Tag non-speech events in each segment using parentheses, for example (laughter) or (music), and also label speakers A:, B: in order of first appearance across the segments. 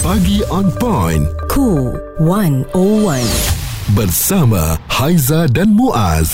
A: Pagi on point.
B: Cool 101.
A: Bersama Haiza dan Muaz.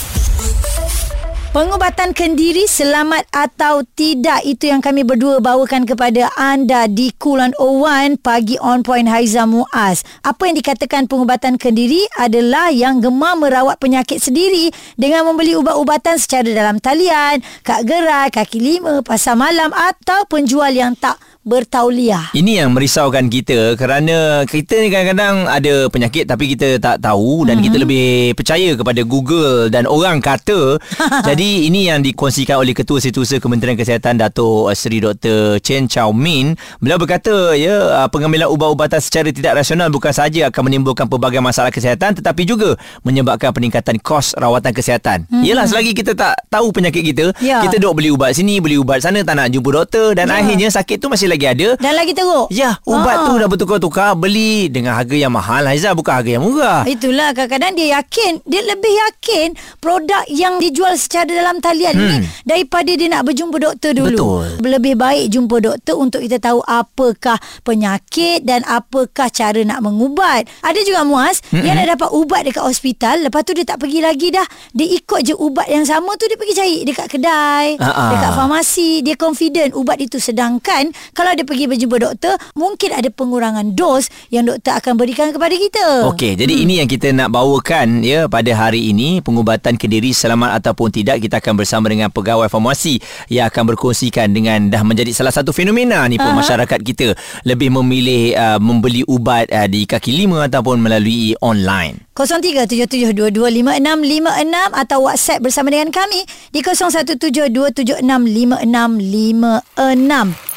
C: Pengubatan kendiri selamat atau tidak itu yang kami berdua bawakan kepada anda di Kulan Owan pagi on point Haiza Muaz. Apa yang dikatakan pengubatan kendiri adalah yang gemar merawat penyakit sendiri dengan membeli ubat-ubatan secara dalam talian, kad gerai, kaki lima, pasar malam atau penjual yang tak bertauliah.
D: Ini yang merisaukan kita kerana kita ni kadang-kadang ada penyakit tapi kita tak tahu dan mm-hmm. kita lebih percaya kepada Google dan orang kata. (laughs) Jadi ini yang dikongsikan oleh Ketua Setiausaha Kementerian Kesihatan Dato' Seri Dr. Chen Chow Min. Beliau berkata ya pengambilan ubat-ubatan secara tidak rasional bukan sahaja akan menimbulkan pelbagai masalah kesihatan tetapi juga menyebabkan peningkatan kos rawatan kesihatan. Mm-hmm. Yalah selagi kita tak tahu penyakit kita, yeah. kita duk beli ubat sini, beli ubat sana, tak nak jumpa doktor dan yeah. akhirnya sakit tu masih lagi ada.
C: Dan lagi teruk.
D: Ya ubat ha. tu dah bertukar-tukar beli dengan harga yang mahal Haizah bukan harga yang murah.
C: Itulah kadang-kadang dia yakin dia lebih yakin produk yang dijual secara dalam talian hmm. ni daripada dia nak berjumpa doktor dulu. Betul. Lebih baik jumpa doktor untuk kita tahu apakah penyakit dan apakah cara nak mengubat. Ada juga muas hmm. dia nak dapat ubat dekat hospital. Lepas tu dia tak pergi lagi dah. Dia ikut je ubat yang sama tu dia pergi cari dekat kedai Ha-ha. dekat farmasi. Dia confident ubat itu sedangkan kalau dia pergi berjumpa doktor, mungkin ada pengurangan dos yang doktor akan berikan kepada kita.
D: Okey, jadi hmm. ini yang kita nak bawakan ya pada hari ini, pengubatan kendiri selamat ataupun tidak kita akan bersama dengan pegawai farmasi yang akan berkongsikan dengan dah menjadi salah satu fenomena ni pun uh-huh. masyarakat kita lebih memilih uh, membeli ubat uh, di kaki lima ataupun melalui online.
C: 0377225656 atau WhatsApp bersama dengan kami di 0172765656.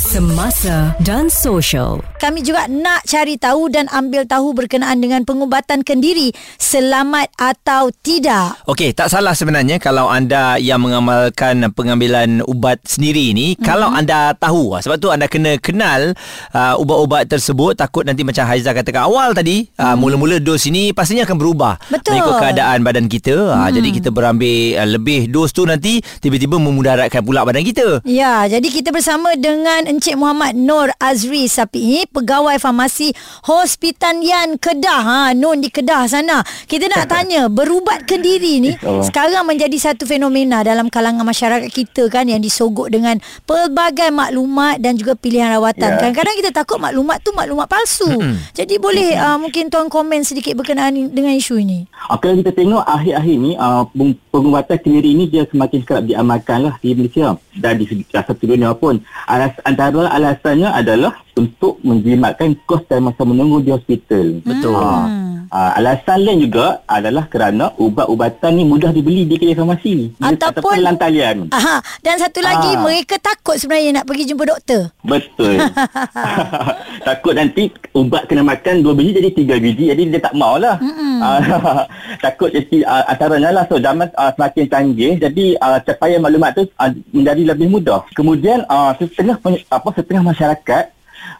B: semasa dan sosial.
C: Kami juga nak cari tahu dan ambil tahu berkenaan dengan pengubatan kendiri selamat atau tidak.
D: Okey, tak salah sebenarnya kalau anda yang mengamalkan pengambilan ubat sendiri ni, mm-hmm. kalau anda tahu sebab tu anda kena kenal uh, ubat-ubat tersebut takut nanti macam Haiza katakan awal tadi, uh, mm. mula-mula dos ini pastinya akan berubah
C: Betul.
D: mengikut keadaan badan kita. Mm. Uh, jadi kita berambil uh, lebih dos tu nanti tiba-tiba memudaratkan pula badan kita.
C: Ya, jadi kita bersama dengan Encik Muhammad Nur Azri Sapi pegawai farmasi Hospital Yan Kedah. Ha Nun di Kedah sana. Kita nak (laughs) tanya berubat kendiri ni sekarang menjadi satu fenomena dalam kalangan masyarakat kita kan yang disogok dengan pelbagai maklumat dan juga pilihan rawatan. Yeah. kadang-kadang kita takut maklumat tu maklumat palsu. Mm-hmm. jadi boleh mm-hmm. uh, mungkin tuan komen sedikit berkenaan dengan isu ini?
E: Kalau kita tengok akhir-akhir ni uh, pengubatan kendiri ini dia semakin kerap diamalkan lah di Malaysia. Dan di satu dunia pun alas, antara alasannya adalah untuk menjimatkan kos dan masa menunggu di hospital.
D: Betul.
E: Ha. Uh, alasan lain juga adalah kerana ubat-ubatan ni mudah dibeli di kedai farmasi
C: ataupun
E: dalam talian.
C: Aha, dan satu lagi uh, mereka takut sebenarnya nak pergi jumpa doktor.
E: Betul. (laughs) (laughs) takut nanti ubat kena makan dua biji jadi tiga biji jadi dia tak maulah. Uh, (laughs) takut jadi uh, antaranya lah so zaman uh, semakin canggih jadi uh, capaian maklumat tu uh, menjadi lebih mudah. Kemudian uh, setengah apa setengah masyarakat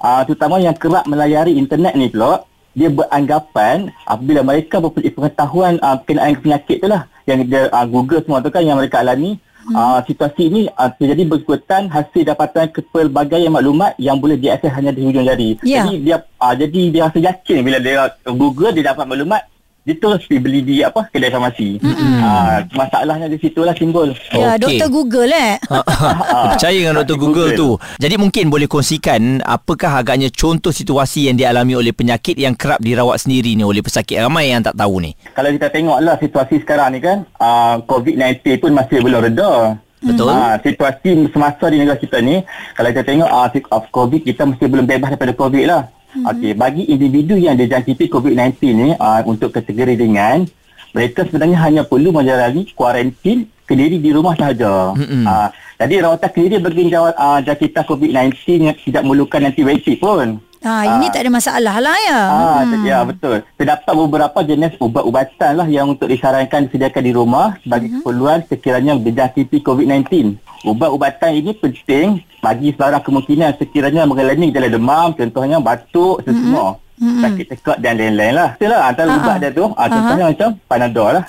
E: uh, terutama yang kerap melayari internet ni pula dia beranggapan apabila mereka mempunyai pengetahuan uh, berkenaan penyakit tu lah yang dia uh, Google semua tu kan yang mereka alami hmm. uh, situasi ini uh, terjadi berikutan hasil dapatan kepelbagaian maklumat yang boleh diakses hanya di hujung jari yeah. jadi dia uh, jadi dia rasa yakin bila dia Google dia dapat maklumat dia terus pergi beli di apa kedai farmasi. Mm-hmm. Uh, masalahnya di situlah simbol.
C: Ya, okay. doktor Google eh. (laughs)
D: Percaya dengan doktor Google, Google tu. Jadi mungkin boleh kongsikan apakah agaknya contoh situasi yang dialami oleh penyakit yang kerap dirawat sendiri ni oleh pesakit ramai yang tak tahu ni.
E: Kalau kita tengoklah situasi sekarang ni kan, uh, COVID-19 pun masih belum reda.
D: Betul.
E: Uh, situasi semasa di negara kita ni, kalau kita tengok uh, of COVID, kita mesti belum bebas daripada COVID lah. Hmm. Okey, bagi individu yang dijangkiti COVID-19 ni uh, untuk kategori ringan, mereka sebenarnya hanya perlu menjalani kuarantin kendiri di rumah sahaja. Hmm. Uh, jadi rawatan kendiri bagi uh, jangkitan COVID-19 yang tidak memerlukan antibiyotik pun.
C: Ha, ini ha. tak ada masalah lah ya.
E: Ha, hmm. Ya, betul. Terdapat beberapa jenis ubat-ubatan lah yang untuk disarankan disediakan di rumah sebagai hmm. keperluan sekiranya dijangkiti COVID-19. Ubat-ubatan ini penting bagi sebarang kemungkinan sekiranya mengalami gejala demam, contohnya batuk, sesemua. Hmm. Sakit tekak dan lain-lain lah. Itulah antara uh-huh. ubat dia tu. Ha, contohnya uh-huh. macam Panadol lah.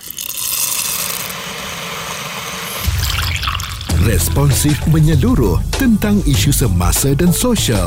A: responsif menyeluruh tentang isu semasa dan sosial.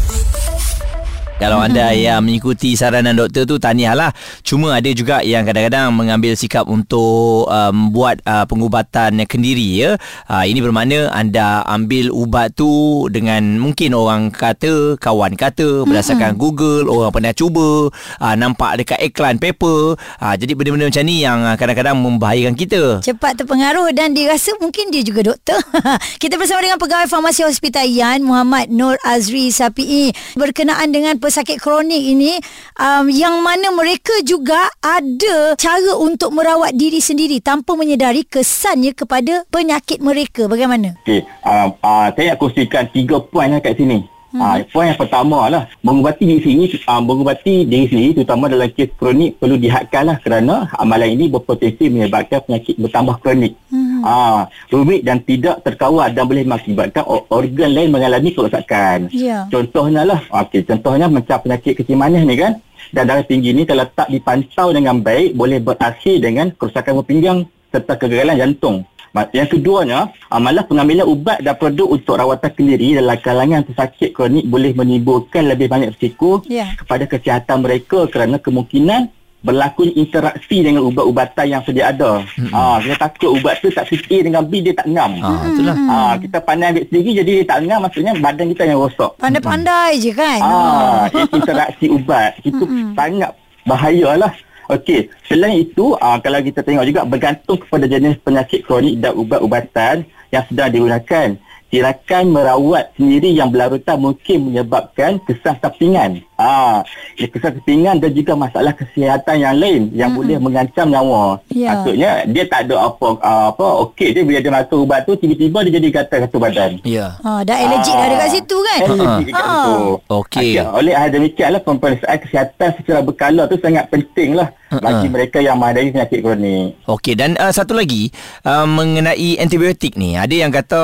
D: Kalau anda yang mengikuti saranan doktor tu tahniahlah. Cuma ada juga yang kadang-kadang mengambil sikap untuk um, buat uh, pengubatan kendiri ya. Uh, ini bermakna anda ambil ubat tu dengan mungkin orang kata, kawan kata berdasarkan mm-hmm. Google, orang pernah cuba, uh, nampak dekat iklan paper. Uh, jadi benda-benda macam ni yang uh, kadang-kadang membahayakan kita.
C: Cepat terpengaruh dan dirasa mungkin dia juga doktor. (laughs) Kita bersama dengan pegawai farmasi Hospital Yan Muhammad Nur Azri Sapi'i berkenaan dengan pesakit kronik ini um, yang mana mereka juga ada cara untuk merawat diri sendiri tanpa menyedari kesannya kepada penyakit mereka. Bagaimana?
E: Okey, uh, uh, saya nak kongsikan tiga poin lah kat sini. Hmm. Uh, poin yang pertama lah Mengubati diri sendiri uh, Mengubati diri sendiri Terutama dalam kes kronik Perlu dihadkan lah Kerana amalan ini Berpotensi menyebabkan penyakit Bertambah kronik hmm. uh, Rumit dan tidak terkawal Dan boleh mengakibatkan Organ lain mengalami kerosakan
C: yeah.
E: Contohnya lah okay, Contohnya macam penyakit kecil manis ni kan Dan darah tinggi ni Kalau tak dipantau dengan baik Boleh berakhir dengan Kerosakan pinggang Serta kegagalan jantung yang keduanya, malah pengambilan ubat dan produk untuk rawatan sendiri dalam kalangan pesakit kronik boleh menimbulkan lebih banyak risiko
C: yeah.
E: kepada kesihatan mereka kerana kemungkinan berlaku interaksi dengan ubat-ubatan yang sedia ada. Mm-hmm. Ah, kita takut ubat tu tak fit A dengan B dia tak ngam.
D: Ah, itulah.
E: Ah, kita pandai ambil sendiri jadi dia tak ngam maksudnya badan kita yang rosak.
C: Pandai-pandai mm-hmm. je kan.
E: Ah, (laughs) interaksi ubat itu mm-hmm. sangat bahayalah. Okey, selain itu uh, kalau kita tengok juga bergantung kepada jenis penyakit kronik dan ubat-ubatan yang sedang digunakan tirakan merawat sendiri yang berlarutan mungkin menyebabkan kesan sampingan. Ah, ha, kesan sampingan dan juga masalah kesihatan yang lain yang mm-hmm. boleh mengancam nyawa. Yeah. Maksudnya dia tak ada apa uh, apa okey dia bila dia makan ubat tu tiba-tiba dia jadi gatal satu badan.
D: Ya. Yeah.
C: Ha, dah allergic ha, dah dekat situ kan?
E: Allergic dekat ha. situ.
D: Okey.
E: Okay, oleh hal demikianlah pemeriksaan kesihatan secara berkala tu sangat penting lah bagi mereka yang menghadapi penyakit kronik.
D: Okey dan uh, satu lagi uh, mengenai antibiotik ni. Ada yang kata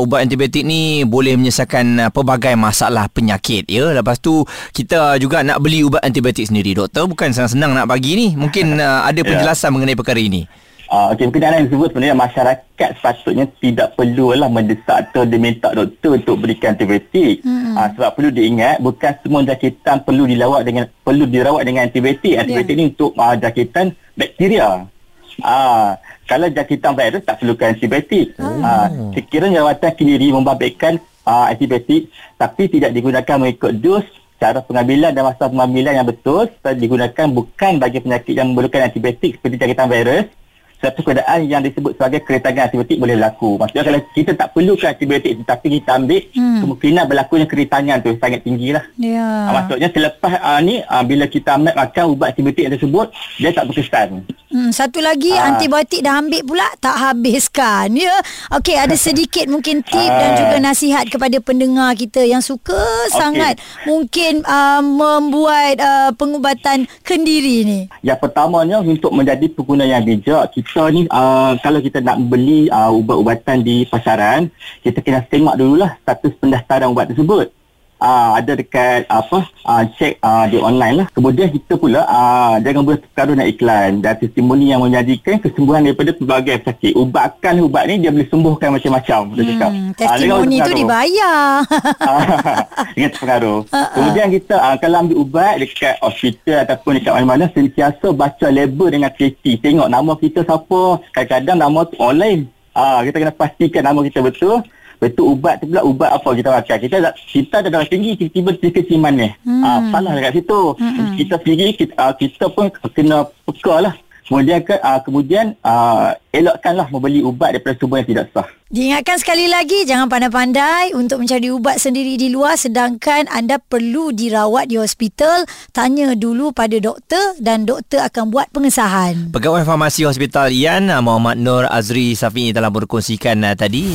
D: ubat antibiotik ni boleh menyelesaikan uh, pelbagai masalah penyakit ya. Lepas tu kita juga nak beli ubat antibiotik sendiri. Doktor bukan senang-senang nak bagi ni. Mungkin (laughs) uh, ada ya. penjelasan yeah. mengenai perkara ini.
E: Uh, okay, mungkin yang disebut sebenarnya masyarakat sepatutnya tidak perlu lah mendesak atau diminta doktor untuk berikan antibiotik. Hmm. Uh, sebab perlu diingat bukan semua jangkitan perlu dilawat dengan perlu dirawat dengan antibiotik. Antibiotik yeah. ni untuk uh, jangkitan bakteria. Ah, kalau jangkitan virus tak perlukan antibiotik. Hmm. Ah, sekiranya rawatan sendiri membabitkan ah, antibiotik tapi tidak digunakan mengikut dos cara pengambilan dan masa pengambilan yang betul digunakan bukan bagi penyakit yang memerlukan antibiotik seperti jangkitan virus satu keadaan yang disebut sebagai keretangan antibiotik boleh berlaku. Maksudnya kalau kita tak perlukan antibiotik tetapi kita ambil, hmm. kemungkinan berlakunya keretangan tu sangat tinggi lah.
C: Yeah.
E: Uh, maksudnya selepas uh, ni, uh, bila kita ambil makan ubat antibiotik yang tersebut, dia tak berkesan.
C: Hmm, satu lagi uh, antibiotik dah ambil pula tak habiskan ya. Okey ada (laughs) sedikit mungkin tip uh, dan juga nasihat kepada pendengar kita yang suka okay. sangat mungkin uh, membuat uh, pengubatan kendiri ni.
E: Yang pertamanya untuk menjadi pengguna yang bijak kita ni uh, kalau kita nak beli uh, ubat-ubatan di pasaran kita kena tengok dululah status pendaftaran ubat tersebut uh, ada dekat apa uh, check uh, di online lah. Kemudian kita pula uh, jangan boleh terpengaruh dengan iklan dan testimoni yang menyajikan kesembuhan daripada pelbagai penyakit. Ubatkan ubat ni dia boleh sembuhkan macam-macam dia
C: hmm, cakap. Testimoni uh, tu dibayar. (laughs)
E: Dengan terpengaruh. Uh-uh. kemudian kita uh, kalau ambil ubat dekat hospital ataupun dekat mana-mana sentiasa baca label dengan teliti tengok nama kita siapa. Kadang-kadang nama tu online. Ah, kita kena pastikan nama kita betul Betul ubat tu pula ubat apa kita makan. Kita kita dah darah tinggi tiba-tiba keciman ni. Hmm. Ah, salah dekat situ. Hmm. Kita sendiri kita, uh, kita pun kena peka lah. Kemudian ke, uh, kemudian uh, elakkanlah membeli ubat daripada sumber yang tidak sah.
C: Diingatkan sekali lagi jangan pandai-pandai untuk mencari ubat sendiri di luar sedangkan anda perlu dirawat di hospital. Tanya dulu pada doktor dan doktor akan buat pengesahan.
D: Pegawai Farmasi Hospital Ian Muhammad Nur Azri Safi telah berkongsikan uh, tadi